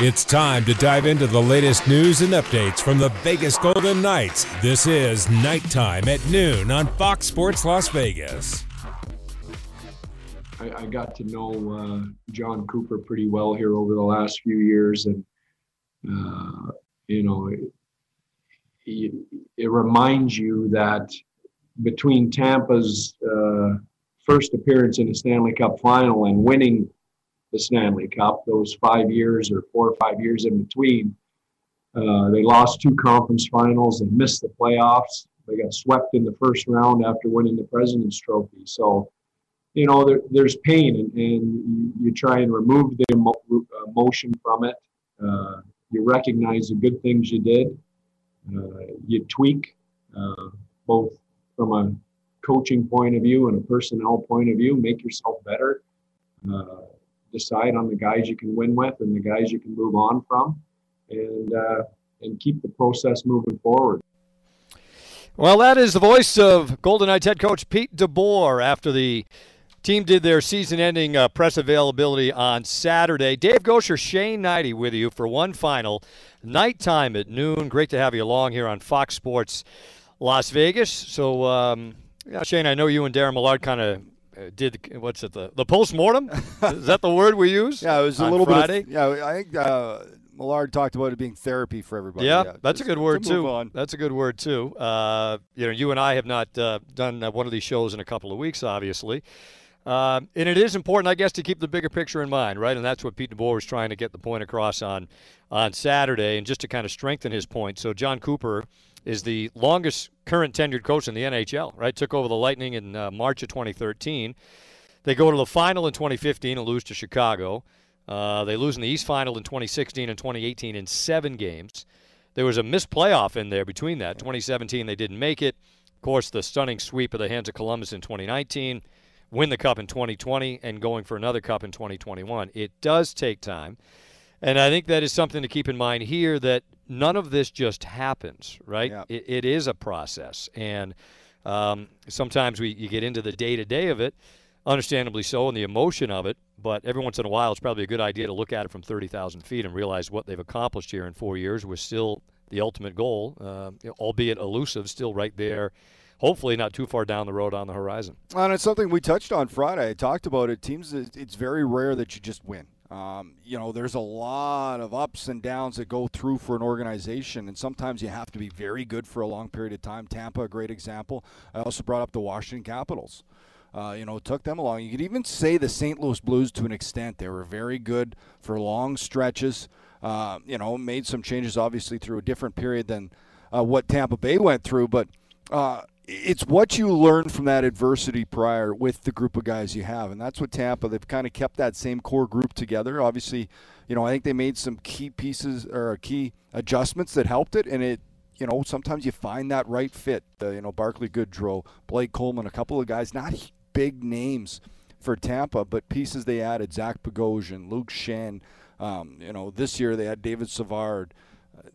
It's time to dive into the latest news and updates from the Vegas Golden Knights. This is Nighttime at noon on Fox Sports Las Vegas. I, I got to know uh, Jon Cooper pretty well here over the last few years, and uh, you know, it, it, it, reminds you that between Tampa's uh, first appearance in the Stanley Cup final and winning the Stanley Cup, those five years or four or five years in between, uh, they lost two conference finals. They missed the playoffs. They got swept in the first round after winning the President's Trophy. So you know, there, there's pain and, and you, try and remove the emo- emotion from it. Uh, you recognize the good things you did. Uh, you tweak uh, both from a coaching point of view and a personnel point of view, make yourself better. Uh, decide on the guys you can win with and the guys you can move on from, and uh, and keep the process moving forward. Well, that is the voice of Golden Knights head coach Pete DeBoer after the Team did their season-ending uh, press availability on Saturday. Dave Goucher, Shane Hnidy with you for one final nighttime at noon. Great to have you along here on Fox Sports Las Vegas. So, um, yeah, Shane, I know you and Darren Millard kind of did what's it the the post mortem? Is that the word we use? Yeah, it was a little Friday? bit. Of, yeah, I think uh, Millard talked about it being therapy for everybody. Yeah, yeah that's a good word to too. That's a good word too. Uh, you know, you and I have not uh, done uh, one of these shows in a couple of weeks, obviously. Uh, and it is important, I guess, to keep the bigger picture in mind, right? And that's what Pete DeBoer was trying to get the point across on on Saturday, and just to kind of strengthen his point. So Jon Cooper is the longest current tenured coach in the NHL, right? Took over the Lightning in uh, March of 2013. They go to the final in 2015 and lose to Chicago. Uh, they lose in the East Final in 2016 and 2018 in seven games. There was a missed playoff in there between that. 2017, they didn't make it. Of course, the stunning sweep of the hands of Columbus in 2019 win the cup in 2020 and going for another cup in 2021. It does take time. And I think that is something to keep in mind here that none of this just happens, right? Yeah. It, it is a process. And um, sometimes we you get into the day to day of it, understandably so, and the emotion of it. But every once in a while, it's probably a good idea to look at it from 30,000 feet and realize what they've accomplished here in four years was still the ultimate goal, uh, albeit elusive, still right there hopefully not too far down the road on the horizon. And it's something we touched on Friday. I talked about it. Teams, it's very rare that you just win. Um, you know, there's a lot of ups and downs that go through for an organization, and sometimes you have to be very good for a long period of time. Tampa, a great example. I also brought up the Washington Capitals. Uh, you know, took them along. You could even say the St. Louis Blues to an extent. They were very good for long stretches. Uh, you know, made some changes obviously through a different period than uh, what Tampa Bay went through, but uh, it's what you learn from that adversity prior with the group of guys you have, and that's what Tampa. They've kind of kept that same core group together. Obviously, you know I think they made some key pieces or key adjustments that helped it, and it. You know, sometimes you find that right fit. You know, Barclay Goodrow, Blake Coleman, a couple of guys, not big names for Tampa, but pieces they added: Zach Bogosian, Luke Schenn. Um, you know, this year they had David Savard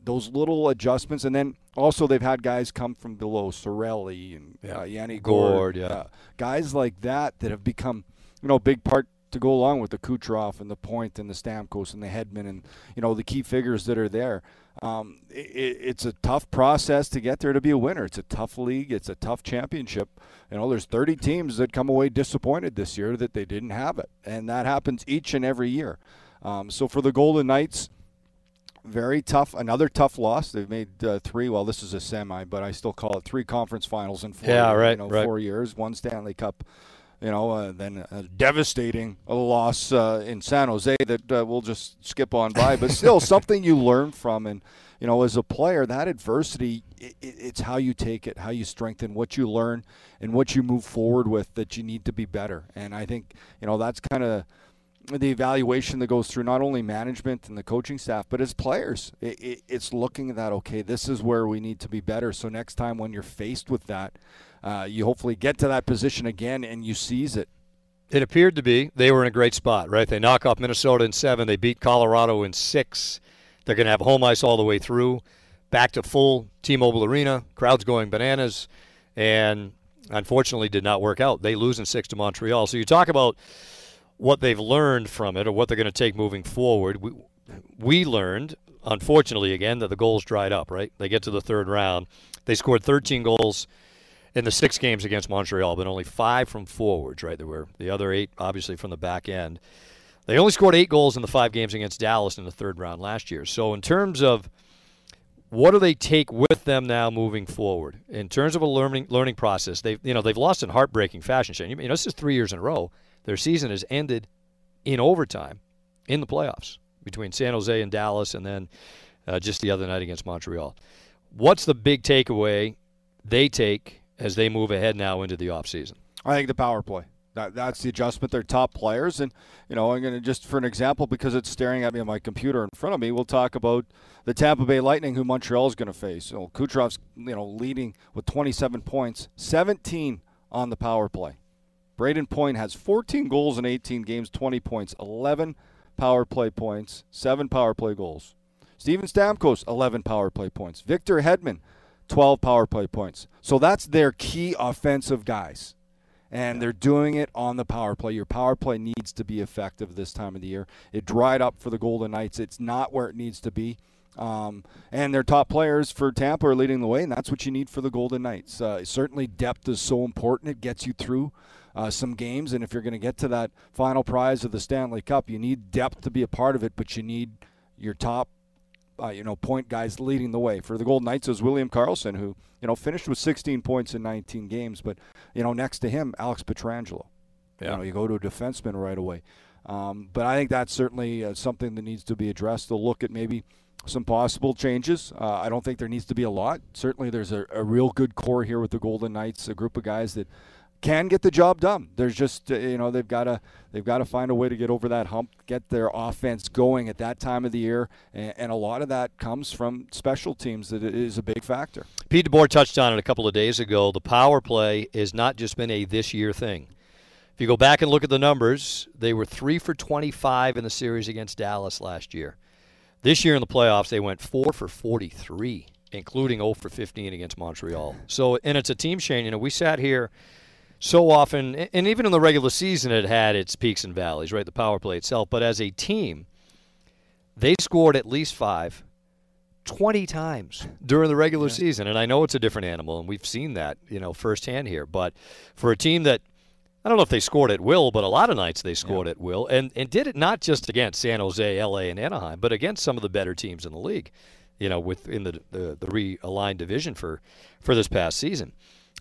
those little adjustments, and then also they've had guys come from below, Cirelli and yeah. uh, Yanni Gourde, Gourde yeah, uh, guys like that that have become, you know, a big part to go along with the Kucherov and the Point and the Stamkos and the Hedman and you know the key figures that are there. Um, it, it's a tough process to get there to be a winner. It's a tough league. It's a tough championship. You know, there's 30 teams that come away disappointed this year that they didn't have it, and that happens each and every year. Um, so for the Golden Knights, very tough. Another tough loss. They've made uh, three. Well, this is a semi, but I still call it three conference finals in four. Yeah, right. You know, right. Four years, one Stanley Cup. You know, uh, then a devastating loss uh, in San Jose that uh, we'll just skip on by, but still something you learn from. And you know, as a player, that adversity, it, it's how you take it, how you strengthen, what you learn, and what you move forward with. That you need to be better. And I think you know that's kind of the evaluation that goes through not only management and the coaching staff, but as players. It, it, it's looking at that, okay, this is where we need to be better. So next time when you're faced with that, uh, you hopefully get to that position again and you seize it. It appeared to be. They were in a great spot, right? They knock off Minnesota in seven. They beat Colorado in six. They're going to have home ice all the way through. Back to full T-Mobile Arena. Crowds going bananas. And unfortunately did not work out. They lose in six to Montreal. So you talk about – what they've learned from it or what they're going to take moving forward. We, we learned, unfortunately, again, that the goals dried up, right? They get to the third round. They scored 13 goals in the six games against Montreal, but only five from forwards, right? There were the other eight, obviously, from the back end. They only scored eight goals in the five games against Dallas in the third round last year. So, in terms of what do they take with them now moving forward in terms of a learning learning process? They've you know they've lost in heartbreaking fashion. Shane, you know this is three years in a row. Their season has ended in overtime in the playoffs between San Jose and Dallas, and then uh, just the other night against Montreal. What's the big takeaway they take as they move ahead now into the offseason? I think the power play. That, that's the adjustment. They're top players, and you know I'm going to just for an example because it's staring at me on my computer in front of me. We'll talk about the Tampa Bay Lightning, who Montreal is going to face. Know, Kucherov's you know leading with 27 points, 17 on the power play. Brayden Point has 14 goals in 18 games, 20 points, 11 power play points, seven power play goals. Steven Stamkos, 11 power play points. Victor Hedman, 12 power play points. So that's their key offensive guys and they're doing it on the power play. Your power play needs to be effective this time of the year. It dried up for the Golden Knights. It's not where it needs to be. Um, and their top players for Tampa are leading the way, and that's what you need for the Golden Knights. Uh, certainly, depth is so important. It gets you through uh, some games, and if you're going to get to that final prize of the Stanley Cup, you need depth to be a part of it, but you need your top uh, you know, point guys leading the way. For the Golden Knights, is William Karlsson, who, you know, finished with 16 points in 19 games. But, you know, next to him, Alex Pietrangelo. Yeah. You know, you go to a defenseman right away. Um, but I think that's certainly uh, something that needs to be addressed. They'll look at maybe some possible changes. Uh, I don't think there needs to be a lot. Certainly, there's a, a real good core here with the Golden Knights, a group of guys that can get the job done. There's just uh, you know they've got to they've got to find a way to get over that hump, get their offense going at that time of the year, and, and, a lot of that comes from special teams. That is a big factor. Pete DeBoer touched on it a couple of days ago. The power play has not just been a this year thing. If you go back and look at the numbers, they were three for 25 in the series against Dallas last year. This year in the playoffs, they went four for 43, including 0 for 15 against Montreal. So, and it's a team, Shane. You know, we sat here so often, and even in the regular season, it had its peaks and valleys, right? The power play itself. But as a team, they scored at least five, 20 times during the regular yeah. season. And I know it's a different animal, and we've seen that, you know, firsthand here. But for a team that, I don't know if they scored at will, but a lot of nights they scored yeah. at will, and, and did it not just against San Jose, LA, and Anaheim, but against some of the better teams in the league, you know, within the, the, the realigned division for, for this past season.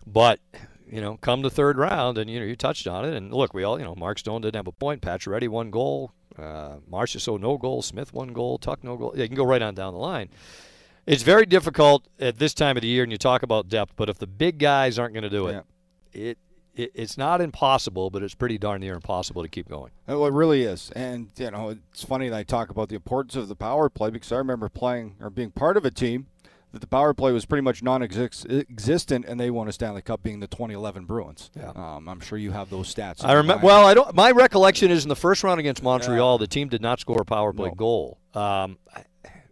But you know, come the third round, and you know, you touched on it. And look, we all, you know, Mark Stone didn't have a point. Patch Pacioretty one goal. Uh, so no goal. Smith one goal. Tuch no goal. You can go right on down the line. It's very difficult at this time of the year, and you talk about depth. But if the big guys aren't going to do it, yeah. it, it it's not impossible, but it's pretty darn near impossible to keep going. Well, it really is. And you know, it's funny that I talk about the importance of the power play because I remember playing or being part of a team that the power play was pretty much non-existent, and they won a Stanley Cup, being the 2011 Bruins. Yeah. Um, I'm sure you have those stats. I remember. Well, I don't. My recollection is in the first round against Montreal, yeah. the team did not score a power play no. goal. Um,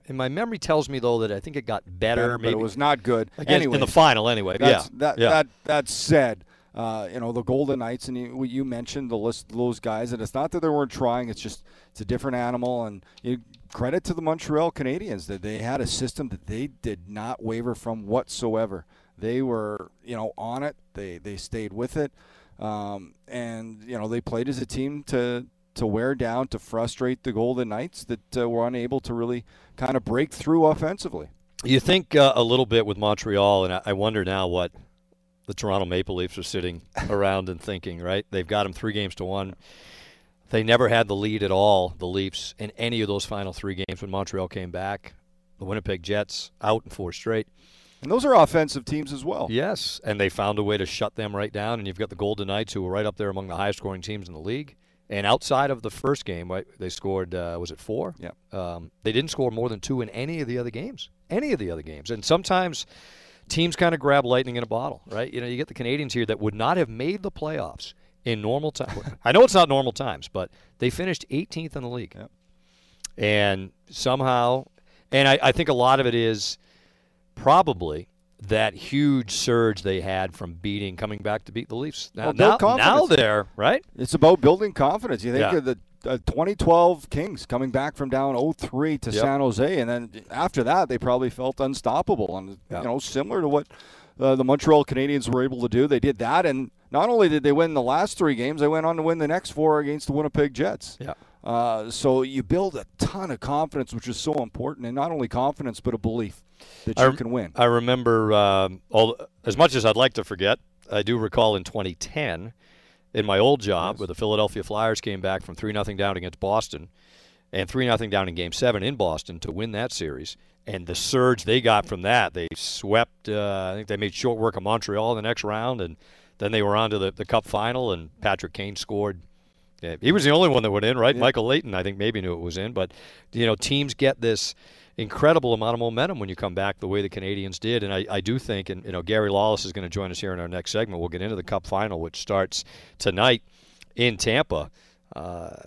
and my memory tells me though that I think it got better. better maybe it was not good. Against, in the final, anyway. yeah. That, yeah. That that said, uh, you know the Golden Knights, and you, you mentioned the list of those guys, and it's not that they weren't trying. It's just it's a different animal, and you credit to the Montreal Canadiens that they had a system that they did not waver from whatsoever. They were, you know, on it. They they stayed with it, um, and you know they played as a team to to wear down to frustrate the Golden Knights that uh, were unable to really kind of break through offensively. You think uh, a little bit with Montreal, and I wonder now what the Toronto Maple Leafs are sitting around and thinking. Right, they've got them three games to one. They never had the lead at all, the Leafs, in any of those final three games when Montreal came back. The Winnipeg Jets out in four straight. And those are offensive teams as well. Yes, and they found a way to shut them right down. And you've got the Golden Knights, who were right up there among the highest scoring teams in the league. And outside of the first game, right, they scored, uh, was it four? Yeah. Um, they didn't score more than two in any of the other games. Any of the other games. And sometimes teams kind of grab lightning in a bottle, right? You know, you get the Canadiens here that would not have made the playoffs in normal time. I know it's not normal times, but they finished 18th in the league. Yep. And somehow, and I, I think a lot of it is probably that huge surge they had from beating, coming back to beat the Leafs. Now, well, now, now, they're right. It's about building confidence. You think yeah. the uh, 2012 Kings coming back from down 0-3 to Yep. San Jose, and then after that they probably felt unstoppable, and Yeah. you know similar to what uh, the Montreal Canadiens were able to do. They did that, and not only did they win the last three games, they went on to win the next four against the Winnipeg Jets. Yeah. Uh, so you build a ton of confidence, which is so important, and not only confidence but a belief that you can win. I remember, um, all, as much as I'd like to forget, I do recall in 2010, in my old job, Yes. where the Philadelphia Flyers came back from 3 0 down against Boston and 3 0 down in Game 7 in Boston to win that series. And the surge they got from that, they swept, uh, I think they made short work of Montreal in the next round, and then they were on to the, the Cup final, and Patrick Kane scored. Yeah, he was the only one that went in, right? Yeah. Michael Leighton, I think, maybe knew it was in. But, you know, teams get this incredible amount of momentum when you come back the way the Canadiens did. And I, I do think, and, you know, Gary Lawless is going to join us here in our next segment. We'll get into the Cup final, which starts tonight in Tampa. Uh,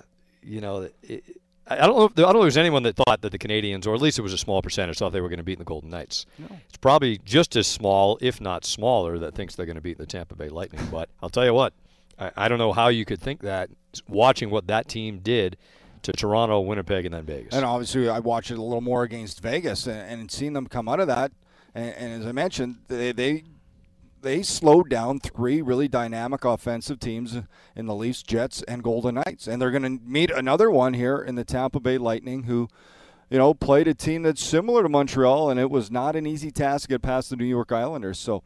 you know, it, I don't know. If, I don't know if there's anyone that thought that the Canadiens, or at least it was a small percentage, thought they were going to beat the Golden Knights. No. It's probably just as small, if not smaller, that thinks they're going to beat the Tampa Bay Lightning. But I'll tell you what, I, I don't know how you could think that watching what that team did to Toronto, Winnipeg, and then Vegas. And obviously, I watched it a little more against Vegas, and, and seeing them come out of that, and, and as I mentioned, they, they they slowed down three really dynamic offensive teams in the Leafs, Jets, and Golden Knights, and they're going to meet another one here in the Tampa Bay Lightning, who, you know, played a team that's similar to Montreal, and it was not an easy task to get past the New York Islanders. So.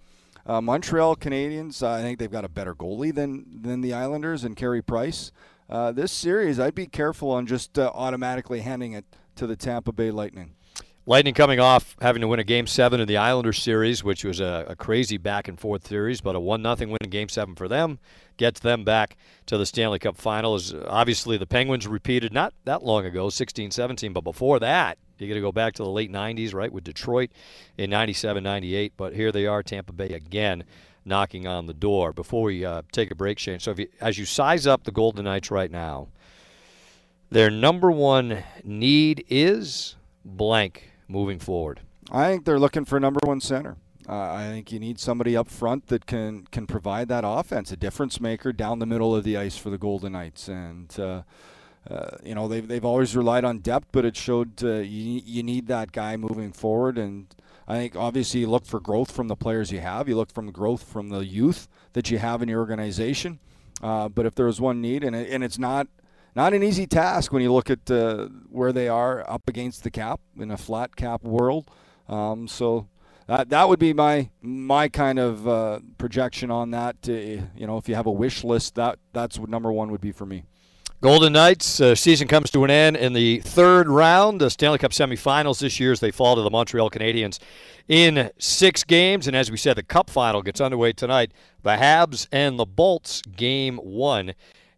Uh, Montreal Canadiens, uh, I think they've got a better goalie than than the Islanders and Carey Price. Uh, this series, I'd be careful on just uh, automatically handing it to the Tampa Bay Lightning. Lightning coming off having to win a game seven in the Islanders series, which was a, a crazy back and forth series, but a one nothing win in game seven for them gets them back to the Stanley Cup final. Is obviously the Penguins repeated not that long ago, 16-17, but before that, you got to go back to the late 90s, right, with Detroit in 97-98. But here they are, Tampa Bay again, knocking on the door. Before we uh, take a break, Shane. So if you, as you size up the Golden Knights right now, their number one need is blank moving forward. I think they're looking for number one center. Uh, I think you need somebody up front that can can provide that offense, a difference maker down the middle of the ice for the Golden Knights. And uh, uh, you know they've they've always relied on depth, but it showed uh, you you need that guy moving forward. And I think obviously you look for growth from the players you have. You look from growth from the youth that you have in your organization. Uh, but if there was one need, and it, and it's not not an easy task when you look at uh, where they are up against the cap in a flat cap world. Um, so that that would be my my kind of uh, projection on that. Uh, you know, if you have a wish list, that that's what number one would be for me. Golden Knights uh, season comes to an end in the third round. The Stanley Cup semifinals this year as they fall to the Montreal Canadiens in six games. And as we said, the Cup final gets underway tonight. The Habs and the Bolts, game one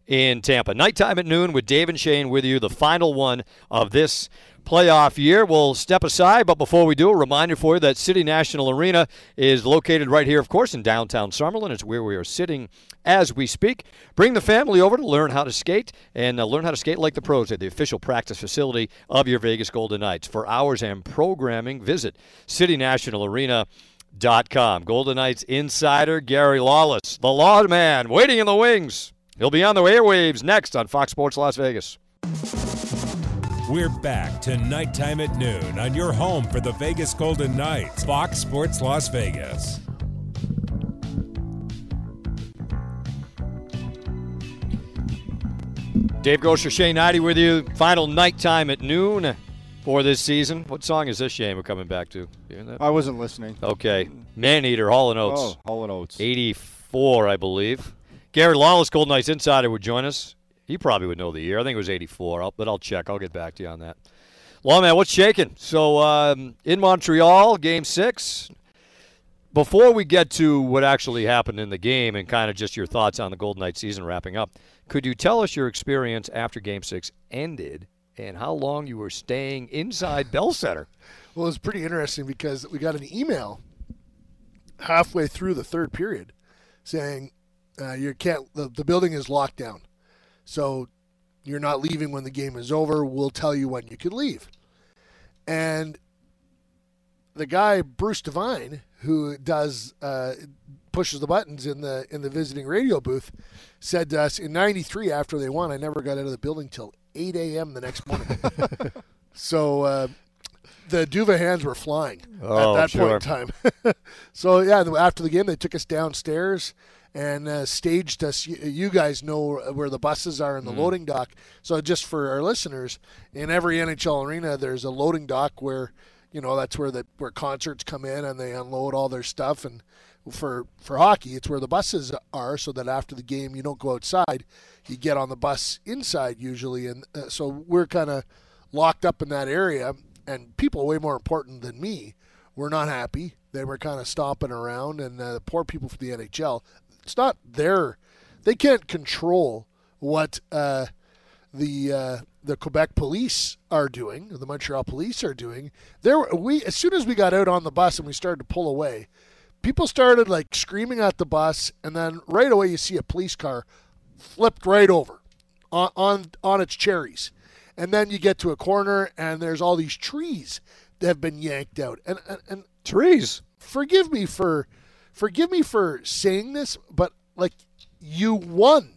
in Tampa. Nighttime at noon with Dave and Shane with you, the final one of this playoff year. We'll step aside, but before we do, a reminder for you that City National Arena is located right here, of course, in downtown Summerlin. It's where we are sitting as we speak. Bring the family over to learn how to skate and uh, learn how to skate like the pros at the official practice facility of your Vegas Golden Knights. For hours and programming, visit City National citynationalarena.com. Golden Knights insider Gary Lawless, the law man, waiting in the wings. He'll be on the airwaves next on Fox Sports Las Vegas. We're back to nighttime at noon on your home for the Vegas Golden Knights, Fox Sports Las Vegas. Dave Goucher, Shane Hnidy with you. Final nighttime at noon for this season. What song is this, Shane, we're coming back to? That? I wasn't listening. Okay. Man Eater, Hall and Oates. Oh, Hall and Oates. 84, I believe. Gary Lawless, Golden Knights Insider, would join us. He probably would know the year. I think it was 84, I'll, but I'll check. I'll get back to you on that. Lawman, what's shaking? So um, in Montreal, game six. Before we get to what actually happened in the game and kind of just your thoughts on the Golden Knights season wrapping up, could you tell us your experience after game six ended and how long you were staying inside Bell Center? Well, it was pretty interesting because we got an email halfway through the third period saying uh, you can't the, the building is locked down, so you're not leaving when the game is over. We'll tell you when you can leave. And the guy Bruce Devine, who does uh, pushes the buttons in the in the visiting radio booth, said to us in '93 after they won, I never got out of the building till 8 a.m. the next morning. so uh, the Duva hands were flying Oh, at that sure. point in time. so yeah, after the game, they took us downstairs and uh, staged us. You, guys know where the buses are in the loading dock. So just for our listeners, in every NHL arena, there's a loading dock where you know that's where the where concerts come in and they unload all their stuff and. For for hockey, it's where the buses are, so that after the game you don't go outside, you get on the bus inside usually, and uh, so we're kind of locked up in that area. And people way more important than me were not happy. They were kind of stomping around, and uh, the poor people for the NHL. It's not their. They can't control what uh, the uh, the Quebec police are doing, the Montreal police are doing. There, we as soon as we got out on the bus and we started to pull away, people started like screaming at the bus, and then right away you see a police car flipped right over on on, on its cherries, and then you get to a corner and there's all these trees that have been yanked out, and and, and Trees. forgive me for forgive me for saying this, but like you won.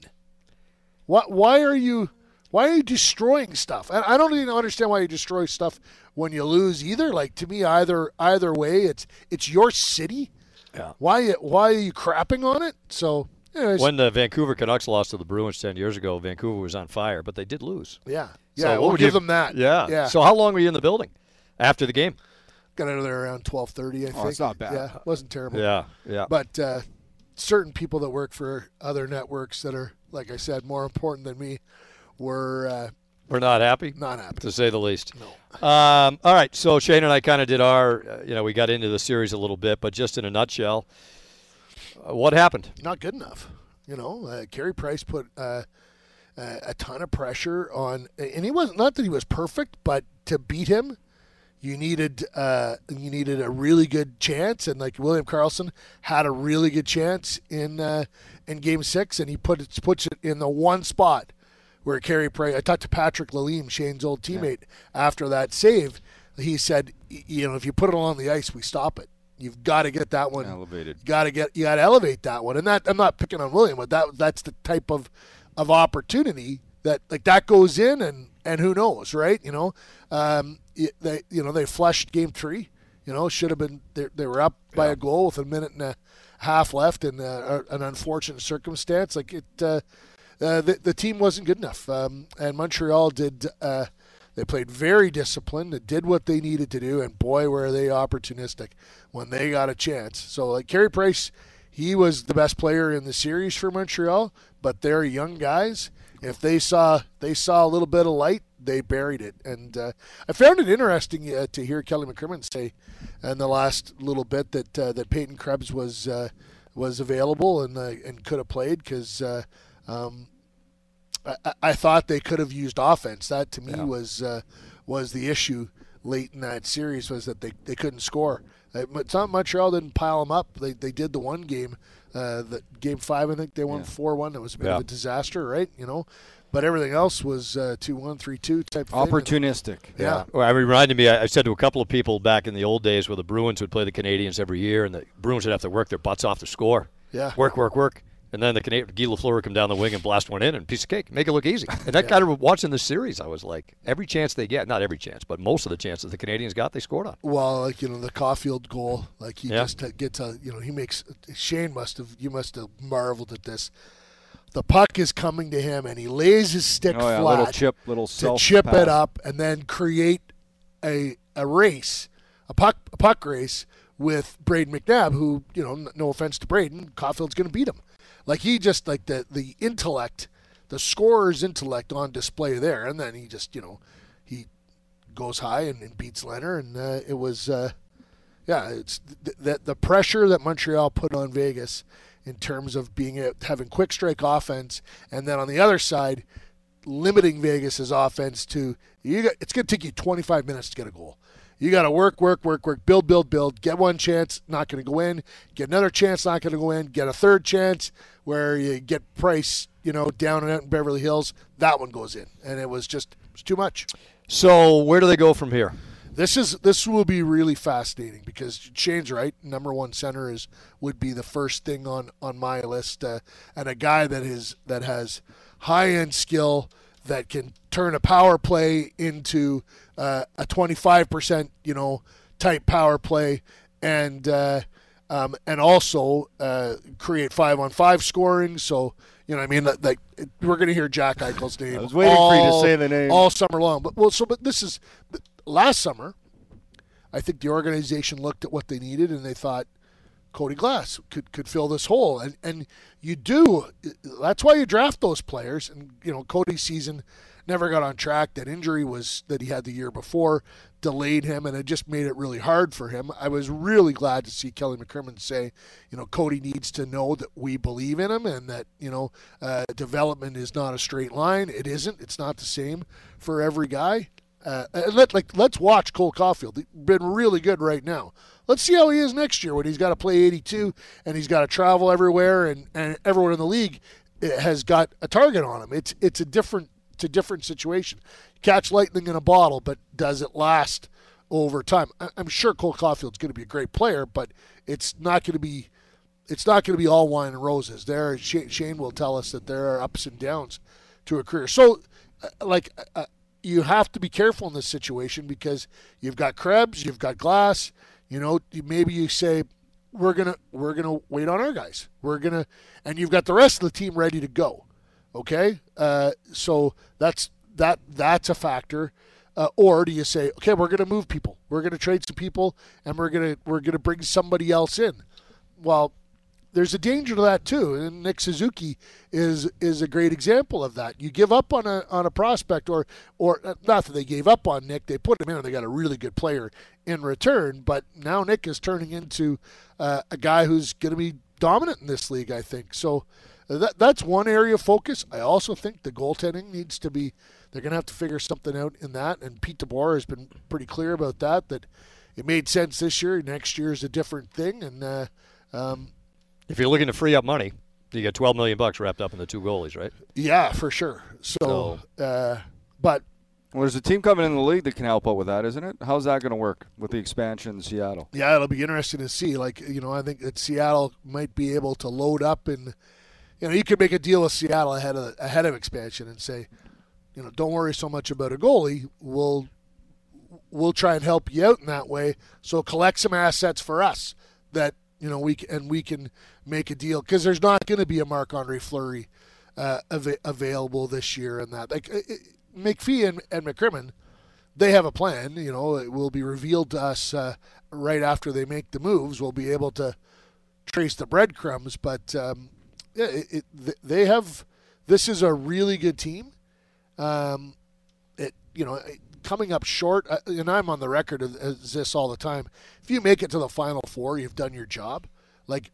What? Why are you? Why are you destroying stuff? I, I don't even understand why you destroy stuff when you lose either. Like to me, either either way, it's it's your city. Yeah. Why why are you crapping on it? So, anyways, When the Vancouver Canucks lost to the Bruins 10 years ago, Vancouver was on fire, but they did lose. yeah, yeah, what we'll give you- them that. Yeah. yeah. So how long were you in the building after the game? Got out of there around twelve thirty. I Oh, think. it's not bad. Yeah, wasn't terrible. Yeah. Yeah. But uh, certain people that work for other networks that are, like I said, more important than me, were uh, We're not happy, not happy. to say the least. No. Um, all right. So Shane and I kind of did our, uh, you know, we got into the series a little bit, but just in a nutshell, uh, what happened? Not good enough. You know, uh, Carey Price put uh, uh, a ton of pressure on, and he wasn't not that he was perfect, but to beat him, you needed uh, you needed a really good chance, and like William Karlsson had a really good chance in uh, in Game Six, and he put it puts it in the one spot where Carey Price. I talked to Patrick Lalime, Shane's old teammate, after that save. He said, you know, if you put it along the ice, we stop it. You've got to get that one Elevated. you got to get you got to elevate that one and that i'm not picking on william but that that's the type of of opportunity that like that goes in and and who knows right? You know um they you know they flushed game three you know should have been they, they were up by a goal with a minute and a half left in uh, an unfortunate circumstance. Like it uh, uh, the, the team wasn't good enough. Um, and montreal did uh, they played very disciplined. They did what they needed to do, and boy, were they opportunistic when they got a chance. So, like Carey Price, he was the best player in the series for Montreal, but they're young guys. If they saw they saw a little bit of light, they buried it. And uh, I found it interesting uh, to hear Kelly McCrimmon say in the last little bit that uh, that Peyton Krebs was uh, was available and uh, and could have played because. Uh, um, I, I- thought they could have used offense. That to me Yeah. was uh, was the issue late in that series was that they, they couldn't score. Uh, It's not Montreal didn't pile them up. They, they did the one game, uh, the game five. I think they won Yeah. four one. It was a bit Yeah. of a disaster, right? You know, but everything else was uh, two one three two type. Thing. Opportunistic. Yeah. Well, it reminded me. I I said to a couple of people back in the old days where the Bruins would play the Canadiens every year, and the Bruins would have to work their butts off to score. Yeah. Work, work, work. And then the Canadian Guy Lafleur would come down the wing and blast one in, and piece of cake, make it look easy. And that kind of watching the series, I was like, every chance they get, not every chance, but most of the chances the Canadiens got, they scored on. Well, like you know, the Caufield goal, like he Yeah. just uh, gets a, you know, he makes. Shane must have, you must have marveled at this. The puck is coming to him, and he lays his stick Oh yeah, flat little chip, little to chip pass. it up, and then create a a race, a puck a puck race with Brayden McNabb, who you know, no offense to Brayden, Caufield's going to beat him. Like he just like the the intellect, the scorer's intellect on display there, and then he just you know, he goes high and, and beats Leonard, and uh, it was. Uh, yeah, it's th- that the pressure that Montreal put on Vegas in terms of being a, having quick strike offense, and then on the other side, limiting Vegas's offense to you. Got, it's going to take you 25 minutes to get a goal. You got to work, work, work, work, build, build, build. Get one chance, not going to go in. Get another chance, not going to go in. Get a third chance where you get Price, you know, down and out in Beverly Hills. That one goes in, and it was just it was too much. So where do they go from here? this is this will be really fascinating because Shane's right. Number one center is would be the first thing on on my list, uh, and a guy that is that has high end skill that can turn a power play into uh, a 25% you know type power play and uh, um, and also uh, create five on five scoring. So you know, I mean, like we're going to hear Jack Eichel's name. I was waiting all, for you to say the name all summer long. But well, so but this is last summer. I think the organization looked at what they needed and they thought Cody Glass could could fill this hole, and and you do. That's why you draft those players. And you know, Cody's season never got on track. That injury was that he had the year before delayed him, and it just made it really hard for him. I was really glad to see Kelly McCrimmon say, you know, Cody needs to know that we believe in him, and that you know, uh, development is not a straight line. It isn't. It's not the same for every guy. Uh, let like let's watch Cole Caufield. He's been really good right now. Let's see how he is next year when he's got to play 82 and he's got to travel everywhere and, and everyone in the league has got a target on him. It's it's a different it's a different situation. Catch lightning in a bottle, but does it last over time? I'm sure Cole Caufield's going to be a great player, but it's not going to be it's not going to be all wine and roses. There, Shane will tell us that there are ups and downs to a career. So, uh, like. Uh, you have to be careful in this situation because you've got Krebs, you've got Glass. You know, maybe you say we're gonna we're gonna wait on our guys. We're gonna, and you've got the rest of the team ready to go. Okay, uh, so that's that that's a factor. Uh, or do you say, okay, we're going to move people, we're going to trade some people, and we're going to we're going to bring somebody else in? Well, there's a danger to that too. And Nick Suzuki is is a great example of that. You give up on a on a prospect, or or uh, not that they gave up on Nick, they put him in, and they got a really good player in return. But now Nick is turning into uh, a guy who's going to be dominant in this league. I think so. That that's one area of focus. I also think the goaltending needs to be. They're going to have to figure something out in that. And Pete DeBoer has been pretty clear about that. That it made sense this year. Next year is a different thing, and. Uh, um, if you're looking to free up money, you get 12 million bucks wrapped up in the two goalies, right? Yeah, for sure. So, so uh, but well, there's a team coming in the league that can help out with that, isn't it? How's that going to work with the expansion in Seattle? Yeah, it'll be interesting to see. Like, you know, I think that Seattle might be able to load up and, you know, you could make a deal with Seattle ahead of ahead of expansion and say, you know, don't worry so much about a goalie. We'll we'll try and help you out in that way. So collect some assets for us that you know, we can, and we can make a deal because there's not going to be a Marc Andre Fleury uh, av- available this year, and that like it, McPhee and, and McCrimmon, they have a plan. You know, it will be revealed to us uh, right after they make the moves. We'll be able to trace the breadcrumbs, but um, yeah, it, it, they have. This is a really good team. Um, it you know coming up short, uh, and I'm on the record as this all the time. If you make it to the final four, you've done your job. Like,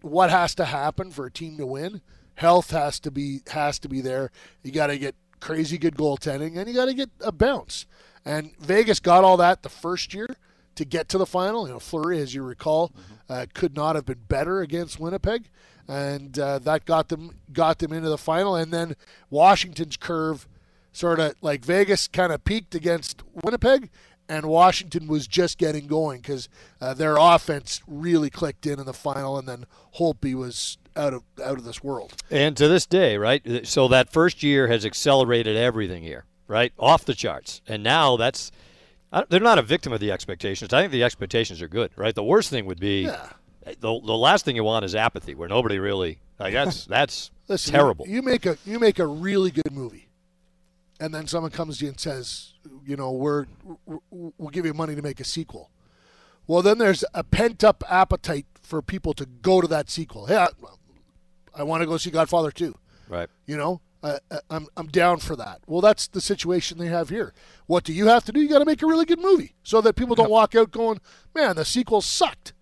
what has to happen for a team to win? Health has to be has to be there. You got to get crazy good goaltending, and you got to get a bounce. And Vegas got all that the first year to get to the final. You know, Fleury, as you recall, mm-hmm. uh, could not have been better against Winnipeg, and uh, that got them got them into the final. And then Washington's curve sort of like Vegas kind of peaked against Winnipeg, and Washington was just getting going because uh, their offense really clicked in in the final, and then Holtby was out of out of this world. And to this day, right? So that first year has accelerated everything here, right? Off the charts, and now that's they're not a victim of the expectations. I think the expectations are good, right? The worst thing would be yeah. The the last thing you want is apathy, where nobody really like that's that's Listen, terrible. You, you make a you make a really good movie and then someone comes to you and says, you know, we're, we'll give you money to make a sequel. Well, then there's a pent up appetite for people to go to that sequel. Hey, I, I want to go see Godfather 2. Right. You know, uh, I'm, I'm down for that. Well, that's the situation they have here. What do you have to do? You got to make a really good movie so that people don't walk out going, man, the sequel sucked.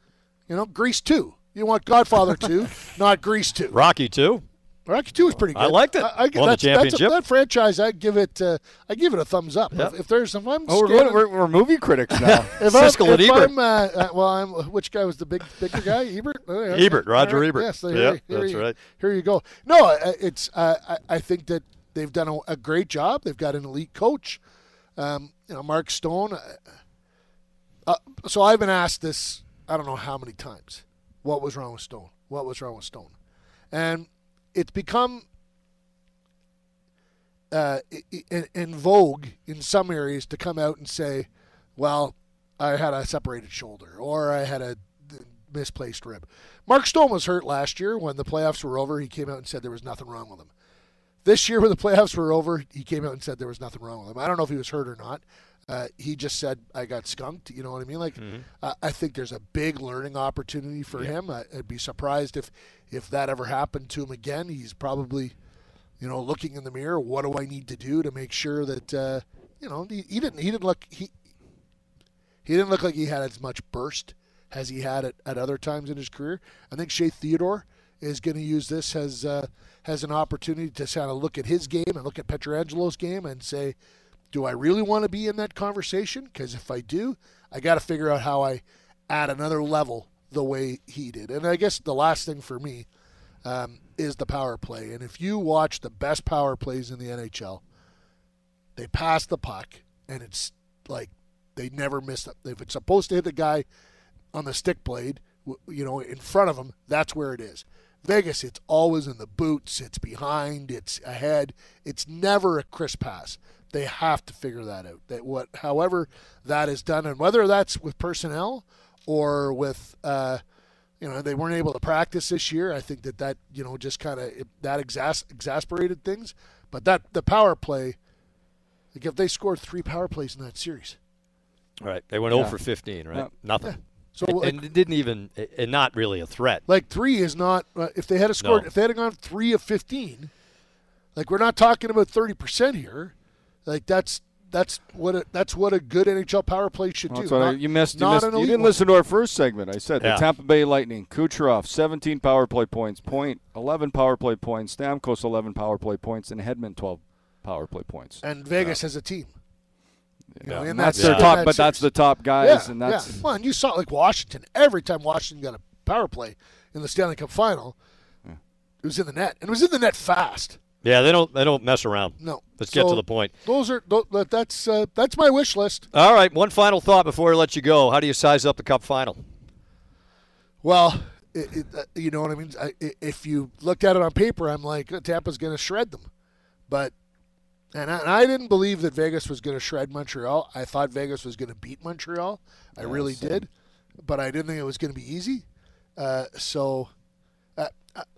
You know, Grease 2. You want Godfather 2, not Grease 2. Rocky 2. Rocky Two is pretty good. I liked it. I, I, Won the championship. A, that franchise, I give it. Uh, I give it a thumbs up. Yep. If, if, there's, if I'm, oh, we're, we're, we're, movie critics now. if Siskel I'm, and Ebert. I'm, uh, uh, well, I'm. Which guy was the big, bigger guy? Ebert. Oh, Ebert. Roger right. Ebert. Yes. So here, that's here, right. Here you go. No, uh, it's. Uh, I, I think that they've done a, a, great job. They've got an elite coach. Um, you know, Mark Stone. Uh, uh, so I've been asked this. I don't know how many times. What was wrong with Stone? What was wrong with Stone? And it's become uh, in, in vogue in some areas to come out and say, "Well, I had a separated shoulder or I had a misplaced rib." Mark Stone was hurt last year when the playoffs were over. He came out and said there was nothing wrong with him. This year, when the playoffs were over, he came out and said there was nothing wrong with him. I don't know if he was hurt or not. Uh, he just said I got skunked. You know what I mean? Like, mm-hmm. uh, I think there's a big learning opportunity for yeah. him. I, would be surprised if if that ever happened to him again. He's probably, you know, looking in the mirror. What do I need to do to make sure that uh, you know he, he didn't he didn't look he he didn't look like he had as much burst as he had at, at other times in his career. I think Shea Theodore is going to use this as uh, has an opportunity to kind of look at his game and look at Pietrangelo's game and say, do I really want to be in that conversation? Because if I do, I got to figure out how I add another level the way he did. And I guess the last thing for me um, is the power play. And if you watch the best power plays in the NHL, they pass the puck, and it's like they never miss it. If it's supposed to hit the guy on the stick blade, you know, in front of him, that's where it is. Vegas, it's always in the boots, it's behind, it's ahead. It's never a crisp pass. They have to figure that out. That what, however, that is done, and whether that's with personnel or with, uh, you know, they weren't able to practice this year. I think that that you know just kind of that exas- exasperated things. But that the power play, like if they scored three power plays in that series, right? They went yeah. 0 for 15, right? Yeah. Nothing. Yeah. So and, like, and, it didn't even and not really a threat. Like three is not. Uh, if they had scored, no. if they had gone three of 15, like we're not talking about 30 percent here. Like that's that's what a, that's what a good NHL power play should well, do. Not, you missed. You, missed, you didn't one. listen to our first segment. I said yeah. the Tampa Bay Lightning, Kucherov, 17 power play points, point 11 power play points, Stamkos 11 power play points, and Hedman 12 power play points. And Vegas yeah. has a team. You know, and that's, their top, but that's the top guys, yeah, and that's yeah. well, and you saw like Washington. Every time Washington got a power play in the Stanley Cup final, yeah. it was in the net, and it was in the net fast. Yeah, they don't they don't mess around. No. Let's so get to the point. Those are that's uh, that's my wish list. All right, one final thought before I let you go. How do you size up the Cup final? Well, it, it, uh, you know what I mean. I, if you looked at it on paper, I'm like uh, Tampa's going to shred them, but and I, and I, didn't believe that Vegas was going to shred Montreal. I thought Vegas was going to beat Montreal. I yeah, really same. did, but I didn't think it was going to be easy. Uh, so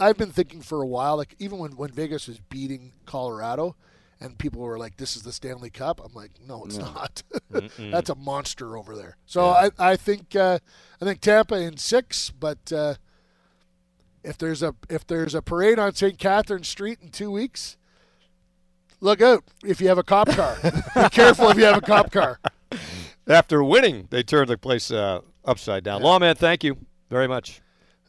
I've been thinking for a while, like even when, when Vegas was beating Colorado, and people were like, "This is the Stanley Cup." I'm like, "No, it's no. not. That's a monster over there." So yeah. I, I think uh, I think Tampa in six, but uh, if there's a if there's a parade on St. Catherine Street in two weeks, look out if you have a cop car. Be careful if you have a cop car. After winning, they turned the place uh, upside down. Yeah. Lawman, thank you very much.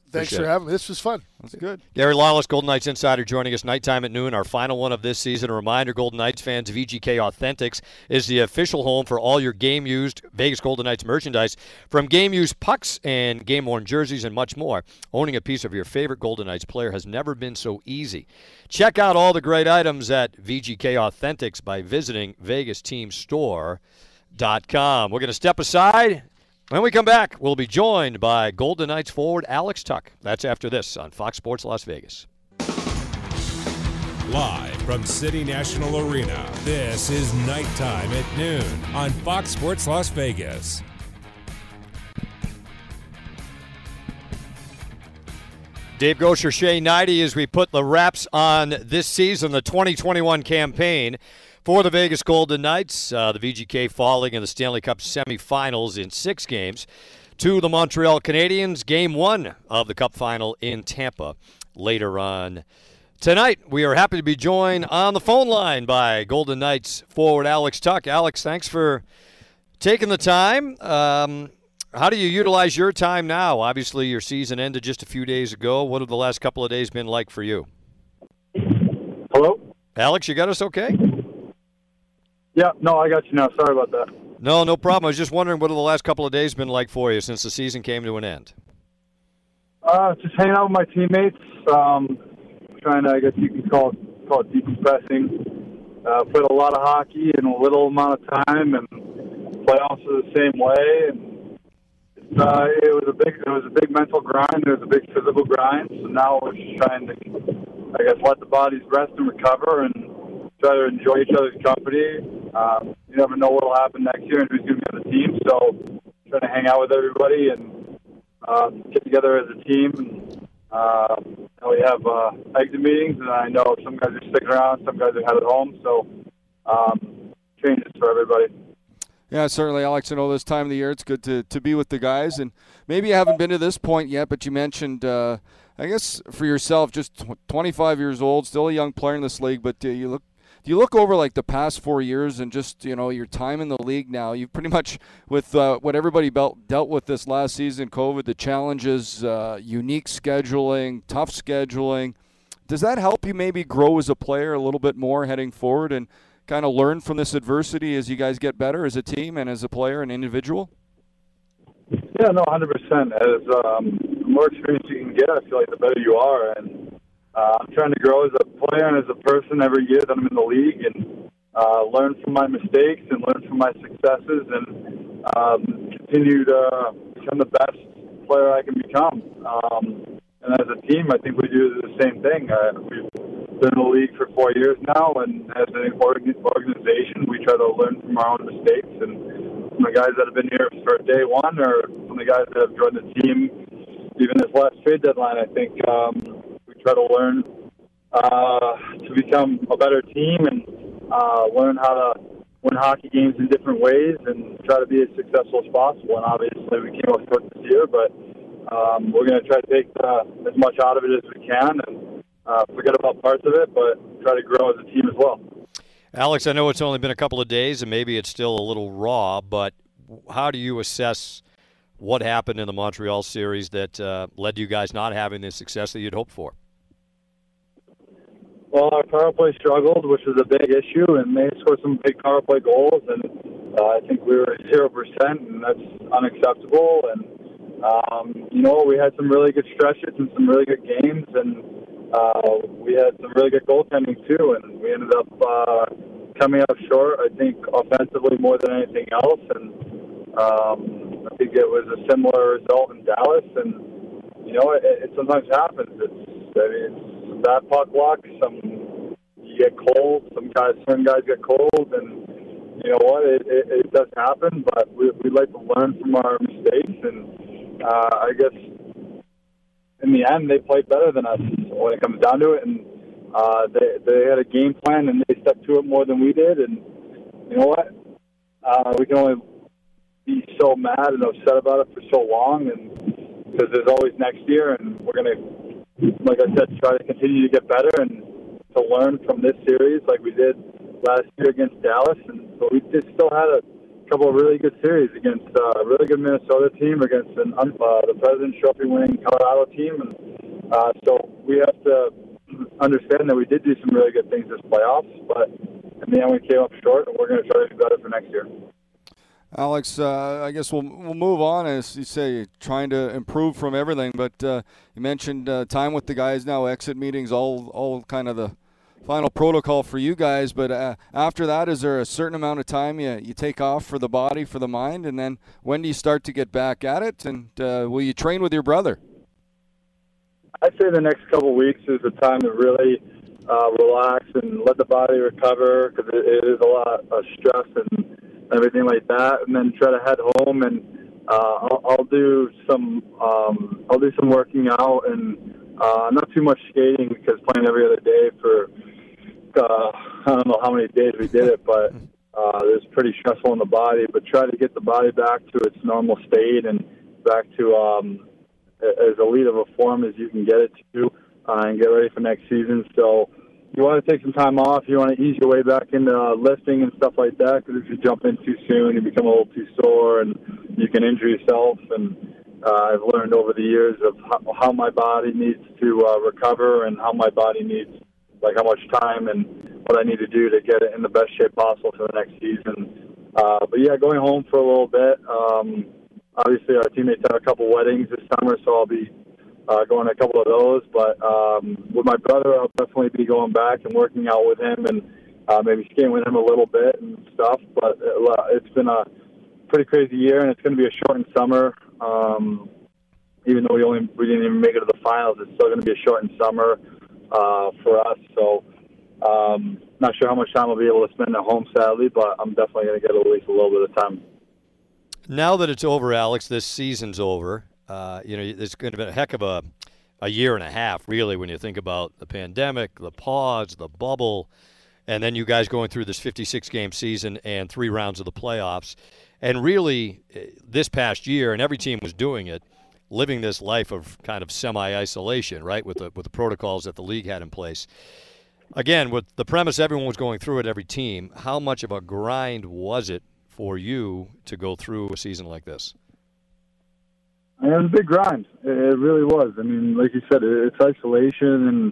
Thanks Appreciate for having me. This was fun. That's good. Gary Lawless, Golden Knights Insider, joining us nighttime at noon, our final one of this season. A reminder, Golden Knights fans, VGK Authentics is the official home for all your game-used Vegas Golden Knights merchandise, from game-used pucks and game-worn jerseys and much more. Owning a piece of your favorite Golden Knights player has never been so easy. Check out all the great items at VGK Authentics by visiting VegasTeamStore.com. We're going to step aside when we come back, we'll be joined by Golden Knights forward Alex Tuch. That's after this on Fox Sports Las Vegas. Live from City National Arena, this is Nighttime at Noon on Fox Sports Las Vegas. Dave Goucher, Shea Hnidy, as we put the wraps on this season, the 2021 campaign for the Vegas Golden Knights. Uh, the VGK falling in the Stanley Cup semifinals in six games to the Montreal Canadiens. Game one of the Cup final in Tampa later on tonight. We are happy to be joined on the phone line by Golden Knights forward Alex Tuch. Alex, thanks for taking the time. Um, how do you utilize your time now? Obviously, your season ended just a few days ago. What have the last couple of days been like for you? Hello? Alex, you got us okay? Yeah, no, I got you now. Sorry about that. No, no problem. I was just wondering what have the last couple of days been like for you since the season came to an end? Uh, just hanging out with my teammates, um, trying to, I guess you could call it, call it decompressing. uh, played a lot of hockey in a little amount of time, and playoffs are the same way. And uh, it was a big, it was a big mental grind. It was a big physical grind. So now we're just trying to, I guess, let the bodies rest and recover, and try to enjoy each other's company. Um, you never know what will happen next year and who's going to be on the team. So trying to hang out with everybody and uh, get together as a team. And, uh, we have uh, exit meetings, and I know some guys are sticking around, some guys are headed home. So um, changes for everybody. Yeah, certainly, Alex. I know this time of the year it's good to, to be with the guys, and maybe you haven't been to this point yet, but you mentioned, uh, I guess, for yourself, just 25 years old, still a young player in this league, but uh, you look you look over like the past four years and just you know your time in the league now you've pretty much with uh, what everybody dealt, dealt with this last season covid the challenges uh, unique scheduling tough scheduling does that help you maybe grow as a player a little bit more heading forward and kind of learn from this adversity as you guys get better as a team and as a player and individual? Yeah no 100% as um, the more experience you can get i feel like the better you are. And uh, I'm trying to grow as a player and as a person every year that I'm in the league and uh, learn from my mistakes and learn from my successes and um, continue to become the best player I can become. Um, and as a team, I think we do the same thing. Uh, we've been in the league for four years now, and as an organization, we try to learn from our own mistakes. And from the guys that have been here for day one, or from the guys that have joined the team, even this last trade deadline, I think um, to learn uh, to become a better team and uh, learn how to win hockey games in different ways and try to be as successful as possible. And obviously, we came up short this year, but um, we're going to try to take uh, as much out of it as we can and uh, forget about parts of it, but try to grow as a team as well. Alex, I know it's only been a couple of days and maybe it's still a little raw, but how do you assess what happened in the Montreal series that uh, led to you guys not having the success that you'd hoped for? Well, our power play struggled, which was a big issue, and they scored some big power play goals, and uh, I think we were zero percent, and that's unacceptable. And um, you know, we had some really good stretches and some really good games, and uh, we had some really good goaltending too, and we ended up uh, coming up short. I think offensively more than anything else, and um, I think it was a similar result in Dallas, and you know, it, it sometimes happens. It's I mean, it's bad puck luck. Some you get cold. Some guys, certain guys get cold, and you know what? It, it, it does happen. But we we like to learn from our mistakes, and uh, I guess in the end they played better than us when it comes down to it, and uh, they they had a game plan and they stuck to it more than we did. And you know what? Uh, we can only be so mad and upset about it for so long, and because there's always next year, and we're gonna like I said, try to continue to get better and to learn from this series like we did last year against Dallas. And but we just still had a couple of really good series against uh, a really good Minnesota team, against an, uh, the President's Trophy winning Colorado team. And uh, so we have to understand that we did do some really good things this playoffs, but in the end we came up short, and we're going to try to do better for next year. Alex, uh, I guess we'll we'll move on as you say, trying to improve from everything. But uh, you mentioned uh, time with the guys now, exit meetings, all all kind of the final protocol for you guys. But uh, after that, is there a certain amount of time you you take off for the body, for the mind, and then when do you start to get back at it? And uh, will you train with your brother? I'd say the next couple weeks is the time to really uh, relax and let the body recover because it, it is a lot of stress and everything like that, and then try to head home and uh, I'll, I'll do some um, I'll do some working out and uh, not too much skating because playing every other day for uh, I don't know how many days we did it, but uh, it was pretty stressful on the body. But try to get the body back to its normal state and back to um, as elite of a form as you can get it to, uh, and get ready for next season. So you want to take some time off. You want to ease your way back into uh, lifting and stuff like that. Because if you jump in too soon, you become a little too sore and you can injure yourself. And uh, I've learned over the years of how, how my body needs to uh, recover and how my body needs, like how much time and what I need to do to get it in the best shape possible for the next season. Uh, but yeah, going home for a little bit. Um, obviously, our teammates have a couple weddings this summer, so I'll be uh, going to a couple of those. But um, with my brother, I'll definitely be going back and working out with him and uh, maybe skiing with him a little bit and stuff. But uh, it's been a pretty crazy year, and it's going to be a shortened summer. Um, even though we only we didn't even make it to the finals, it's still going to be a shortened summer uh, for us. So, um, not sure how much time I'll be able to spend at home, sadly, but I'm definitely going to get at least a little bit of time. Now that it's over, Alex, this season's over. Uh, you know, it's going to be a heck of a a year and a half, really, when you think about the pandemic, the pause, the bubble, and then you guys going through this 56 game season and three rounds of the playoffs. And really, eh, this past year, and every team was doing it, living this life of kind of semi isolation, right, with the, with the protocols that the league had in place. Again, with the premise everyone was going through it, every team, how much of a grind was it for you to go through a season like this? It was a big grind. It really was. I mean, like you said, it's isolation,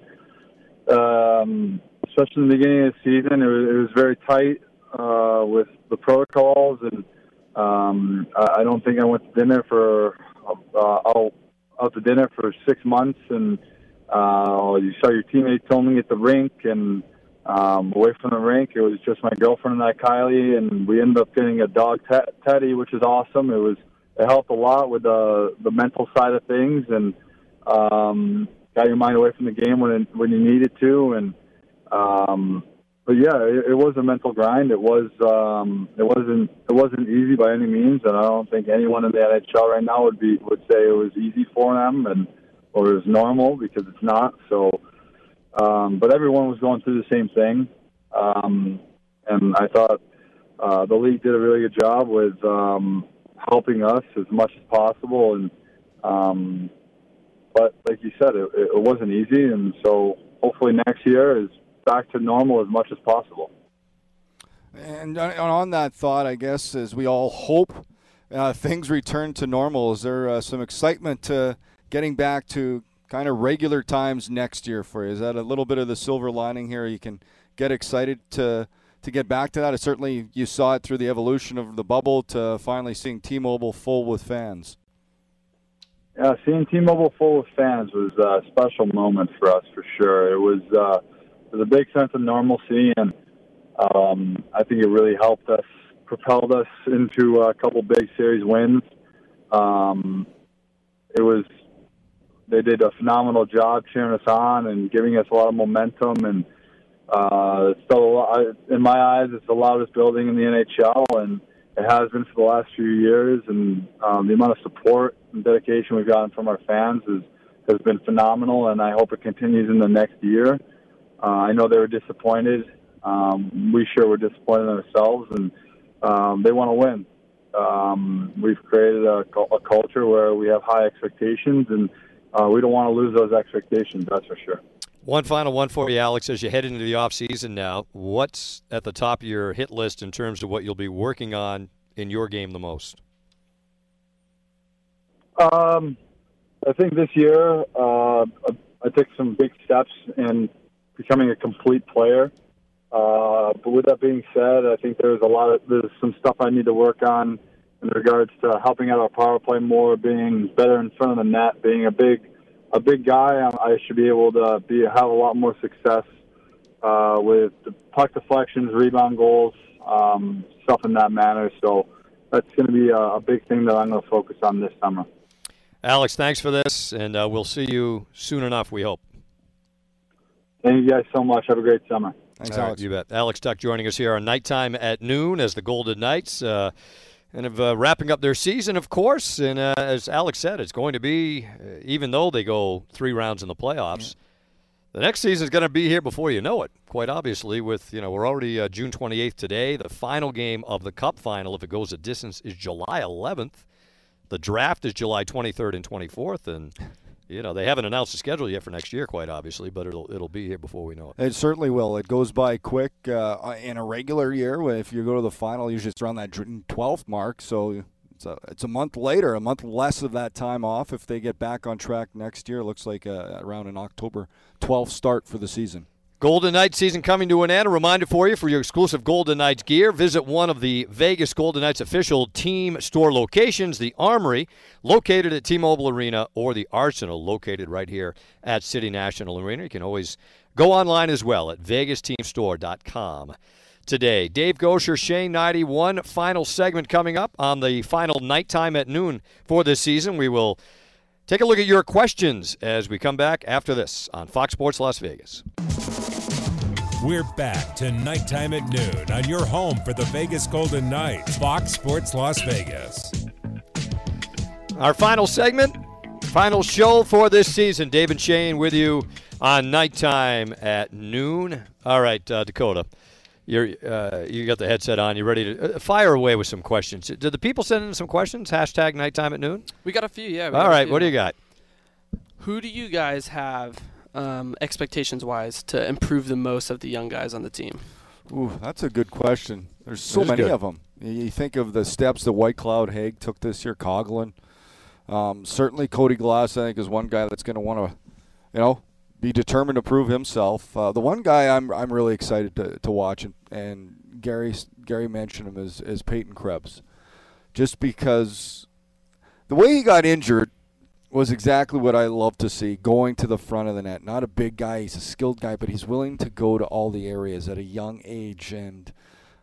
and um, especially in the beginning of the season, it was, it was very tight uh, with the protocols, and um, I don't think I went to dinner for uh, out, out to dinner for six months, and uh, you saw your teammates only at the rink, and um, away from the rink, it was just my girlfriend and I, Kylie, and we ended up getting a dog, Teddy, which is awesome. It was it helped a lot with the the mental side of things and um, got your mind away from the game when it, when you needed to. And um, but yeah, it, it was a mental grind. It was um, it wasn't it wasn't easy by any means, and I don't think anyone in the NHL right now would be would say it was easy for them and or it was normal because it's not. So, um, but everyone was going through the same thing, um, and I thought uh, the league did a really good job with. Um, helping us as much as possible. And um, but like you said, it, it wasn't easy, and so hopefully next year is back to normal as much as possible. And on that thought, I guess as we all hope uh, things return to normal, is there uh, some excitement to getting back to kind of regular times next year for you? Is that a little bit of the silver lining here? You can get excited to to get back to that. It certainly you saw it through the evolution of the bubble to finally seeing T-Mobile full with fans. Yeah, seeing T-Mobile full with fans was a special moment for us for sure. It was uh, it was a big sense of normalcy, and um, I think it really helped us, propelled us into a couple big series wins. Um, it was they did a phenomenal job cheering us on and giving us a lot of momentum and uh, it's in my eyes, it's the loudest building in the NHL, and it has been for the last few years. And um, the amount of support and dedication we've gotten from our fans is, has been phenomenal, and I hope it continues in the next year. Uh, I know they were disappointed. Um, we sure were disappointed in ourselves, and um, they want to win. Um, we've created a, a culture where we have high expectations, and uh, we don't want to lose those expectations. That's for sure. One final one for you, Alex, as you head into the off season now. What's at the top of your hit list in terms of what you'll be working on in your game the most? Um, I think this year uh, I took some big steps in becoming a complete player. Uh, but with that being said, I think there's a lot of there's some stuff I need to work on in regards to helping out our power play more, being better in front of the net, being a big a big guy, I should be able to be have a lot more success uh, with the puck deflections, rebound goals, um, stuff in that manner. So that's going to be a, a, big thing that I'm going to focus on this summer. Alex, thanks for this, and uh, we'll see you soon enough. We hope. Thank you guys so much. Have a great summer. Thanks, Alex. Right, you bet. Alex Tuch joining us here on nighttime at noon as the Golden Knights. Uh, and of uh, wrapping up their season, of course. And uh, as Alex said, it's going to be, uh, even though they go three rounds in the playoffs, the next season is going to be here before you know it. Quite obviously, with you know we're already uh, June 28th today. The final game of the Cup final, if it goes a distance, is July 11th. The draft is July 23rd and 24th, and you know they haven't announced the schedule yet for next year, quite obviously, but it'll it'll be here before we know it. It certainly will. It goes by quick uh, in a regular year. If you go to the final, usually it's around that 12th mark, so it's a it's a month later, a month less of that time off. If they get back on track next year, it looks like uh, around an October 12th start for the season. Golden Knights season coming to an end. A reminder for you for your exclusive Golden Knights gear, visit one of the Vegas Golden Knights official team store locations, the Armory, located at T-Mobile Arena, or the Arsenal, located right here at City National Arena. You can always go online as well at vegasteamstore.com today. Dave Goucher, Shane Hnidy, final segment coming up on the final nighttime at noon for this season. We will take a look at your questions as we come back after this on Fox Sports Las Vegas. We're back to nighttime at noon on your home for the Vegas Golden Knights, Fox Sports Las Vegas. Our final segment, final show for this season. Dave and Shane with you on nighttime at noon. All right, uh, Dakota, you're uh, you got the headset on. You ready to uh, fire away with some questions? Did the people send in some questions? Hashtag nighttime at noon. We got a few, yeah. All right, what do you got? Who do you guys have um, expectations wise to improve the most of the young guys on the team? Ooh, that's a good question. There's so That's many good. of them. You think of the steps that White Cloud Hague took this year, Coghlan. Um, certainly, Cody Glass, I think, is one guy that's going to want to, you know, be determined to prove himself. Uh, the one guy I'm I'm really excited to, to watch, and, and Gary Gary mentioned him is is Peyton Krebs, just because the way he got injured was exactly what I love to see going to the front of the net. Not a big guy, he's a skilled guy, but he's willing to go to all the areas at a young age and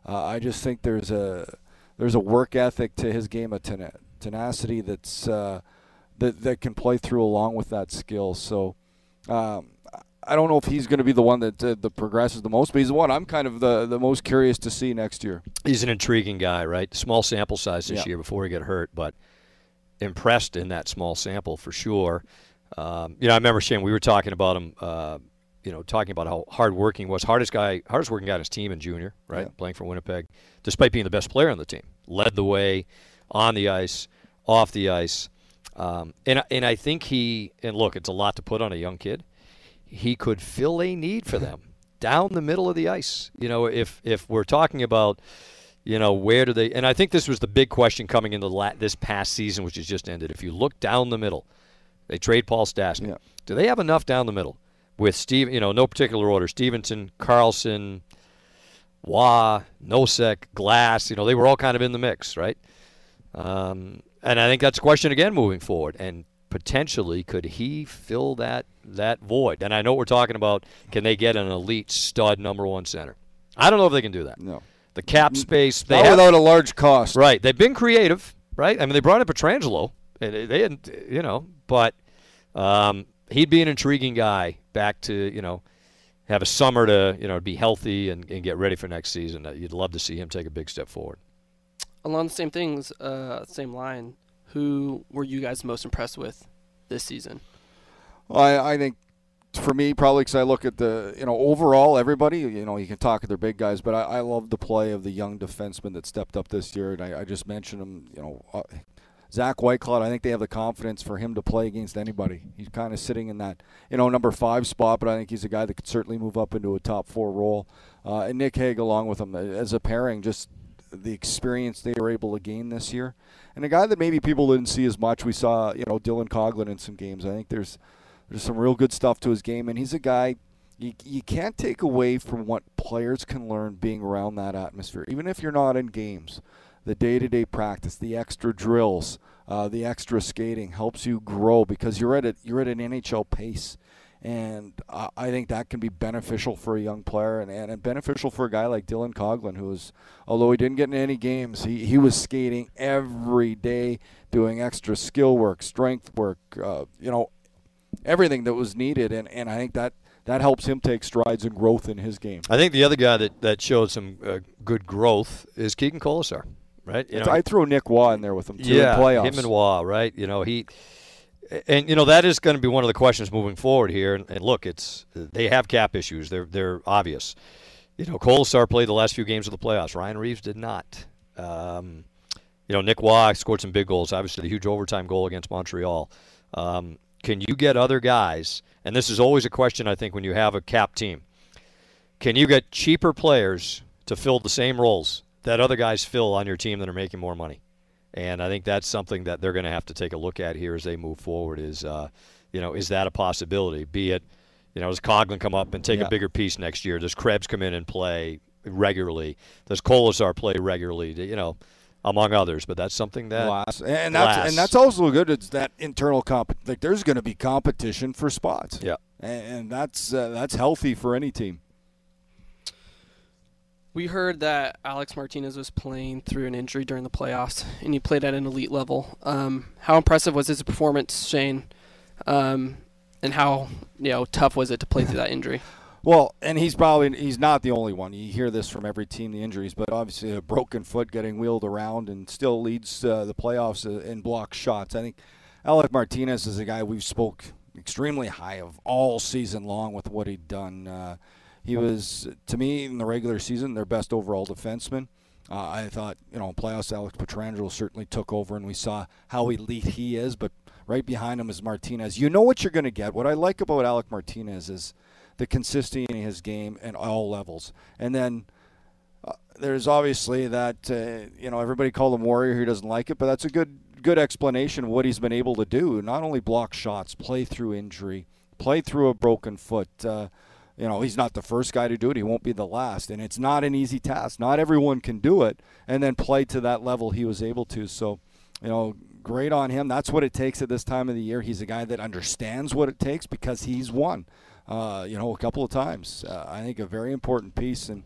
uh, I just think there's a there's a work ethic to his game of tena- tenacity that's uh, that that can play through along with that skill. So um, I don't know if he's going to be the one that uh, that progresses the most, but he's the one I'm kind of the the most curious to see next year. He's an intriguing guy, right? Small sample size this Yeah. year before he got hurt, but impressed in that small sample for sure. Um, you know, I remember Shane. We were talking about him. Uh, you know, talking about how hard working was. Hardest guy, hardest working guy on his team in junior, right? Yeah. Playing for Winnipeg, despite being the best player on the team, led the way on the ice, off the ice, um, and and I think he and look, it's a lot to put on a young kid. He could fill a need for them down the middle of the ice. You know, if if we're talking about you know, where do they? And I think this was the big question coming into la- this past season, which has just ended. If you look down the middle, they trade Paul Stastny. Yeah. Do they have enough down the middle with Steve? You know, no particular order: Stephenson, Karlsson, Roy, Nosek, Glass. You know, they were all kind of in the mix, right? Um, and I think that's a question again moving forward. And potentially, could he fill that that void? And I know we're talking about can they get an elite stud number one center? I don't know if they can do that. No, The cap space they not have, without a large cost. right. They've been creative, right? I mean, they brought in Pietrangelo. and They they didn't, you know, but um, he'd be an intriguing guy back to you know have a summer to you know be healthy and, and get ready for next season. Uh, You'd love to see him take a big step forward. Along the same things, uh, same line. Who were you guys most impressed with this season? I, I think for me, probably because I look at the, you know, overall, everybody, you know, you can talk to their big guys, but I, I love the play of the young defenseman that stepped up this year. And I, I just mentioned him, you know, uh, Zach Whitecloud, I think they have the confidence for him to play against anybody. He's kind of sitting in that, you know, number five spot, but I think he's a guy that could certainly move up into a top four role. Uh, and Nick Hague along with him as a pairing, just the experience they were able to gain this year. And a guy that maybe people didn't see as much, we saw, you know, Dylan Coghlan in some games. I think there's there's some real good stuff to his game, and he's a guy you, you can't take away from what players can learn being around that atmosphere, even if you're not in games. The day-to-day practice, the extra drills, uh, the extra skating helps you grow because you're at a, you're at an NHL pace, and I I think that can be beneficial for a young player and, and, and beneficial for a guy like Dylan Coghlan, who is, although he didn't get in any games, he, he was skating every day, doing extra skill work, strength work, uh, you know, everything that was needed, and, and I think that that helps him take strides and growth in his game. I think the other guy that, that showed some uh, good growth is Keegan Kolesar, right? You know, I throw Nick Roy in there with him too yeah, in playoffs. him and Roy, right? You know he, and you know that is going to be one of the questions moving forward here. And, and look, it's they have cap issues. They're they're obvious. You know, Kolesar played the last few games of the playoffs. Ryan Reaves did not. Um, you know, Nick Roy scored some big goals. Obviously, the huge overtime goal against Montreal. Um, can you get other guys? And this is always a question I think when you have a cap team. Can you get cheaper players to fill the same roles that other guys fill on your team that are making more money? And I think that's something that they're going to have to take a look at here as they move forward. Is uh, you know, is that a possibility? Be it, You know, does Coghlan come up and take Yeah. a bigger piece next year? Does Krebs come in and play regularly? Does Kolesar play regularly? You know, among others. But that's something that Glass. and that's Glass. and that's also good. It's that internal comp. Like there's going to be competition for spots. Yeah. and, and that's uh, that's healthy for any team. We heard that Alec Martinez was playing through an injury during the playoffs, and he played at an elite level. Um, how impressive was his performance, Shane? Um, and how you know tough was it to play through that injury? Well, and he's probably he's not the only one. You hear this from every team, the injuries, but obviously a broken foot getting wheeled around and still leads uh, the playoffs uh, in block shots. I think Alec Martinez is a guy we've spoke extremely high of all season long with what he'd done. Uh, he was, to me, in the regular season, their best overall defenseman. Uh, I thought, you know, in playoffs, Alex Pietrangelo certainly took over, and we saw how elite he is. But right behind him is Martinez. You know what you're going to get. What I like about Alec Martinez is the consistency in his game at all levels. And then uh, there's obviously that uh, you know everybody called him warrior who doesn't like it, but that's a good good explanation of what he's been able to do. Not only block shots, play through injury, play through a broken foot. Uh, you know he's not the first guy to do it. He won't be the last, and it's not an easy task. Not everyone can do it, and then play to that level he was able to. So, you know, great on him. That's what it takes at this time of the year. He's a guy that understands what it takes because he's won uh, you know, a couple of times. Uh, I think a very important piece. And,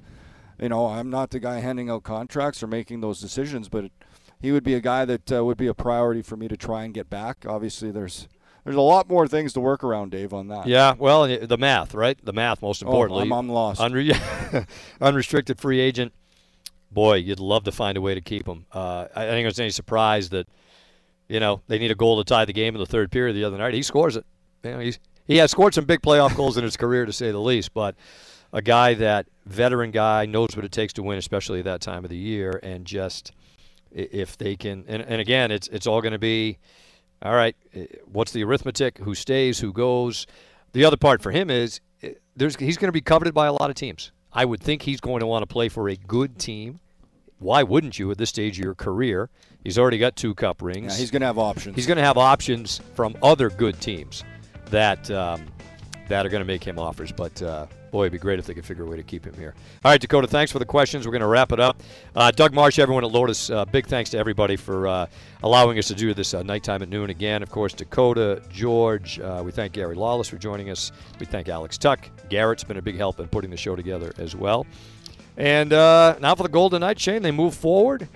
you know, I'm not the guy handing out contracts or making those decisions, but he would be a guy that uh, would be a priority for me to try and get back. Obviously, there's there's a lot more things to work around, Dave, on that. Yeah, well, the math, right? The math, most Oh, importantly. I'm, I'm lost. Unre- unrestricted free agent. Boy, you'd love to find a way to keep him. Uh, I I think it's any surprise that, you know, they need a goal to tie the game in the third period the other night. He scores it. You know, he's he has scored some big playoff goals in his career, to say the least. But a guy that veteran guy knows what it takes to win, especially at that time of the year, and just if they can, and, and again, it's it's all going to be, all right. What's the arithmetic? Who stays? Who goes? The other part for him is there's he's going to be coveted by a lot of teams. I would think he's going to want to play for a good team. Why wouldn't you at this stage of your career? He's already got two cup rings. yeah, he's going to have options. He's going to have options from other good teams that um, that are going to make him offers. But uh, boy, it'd be great if they could figure a way to keep him here. All right, Dakota, thanks for the questions. We're going to wrap it up. Uh, Doug Marsh, everyone at Lotus, uh, big thanks to everybody for uh, allowing us to do this uh, nighttime at noon again. Of course, Dakota, George. Uh, we thank Gary Lawless for joining us. We thank Alex Tuch. Garrett's been a big help in putting the show together as well. And uh, now for the Golden Knights, Shane, they move forward.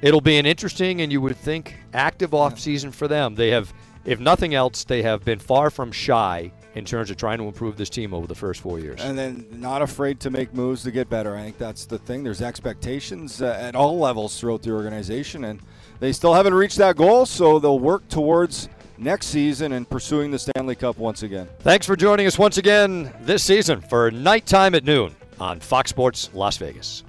It'll be an interesting and you would think active offseason for them. They have, if nothing else, they have been far from shy in terms of trying to improve this team over the first four years. and then not afraid to make moves to get better. I think that's the thing. There's expectations uh, at all levels throughout the organization, and they still haven't reached that goal, so they'll work towards next season and pursuing the Stanley Cup once again. Thanks for joining us once again this season for Nighttime at Noon on Fox Sports Las Vegas.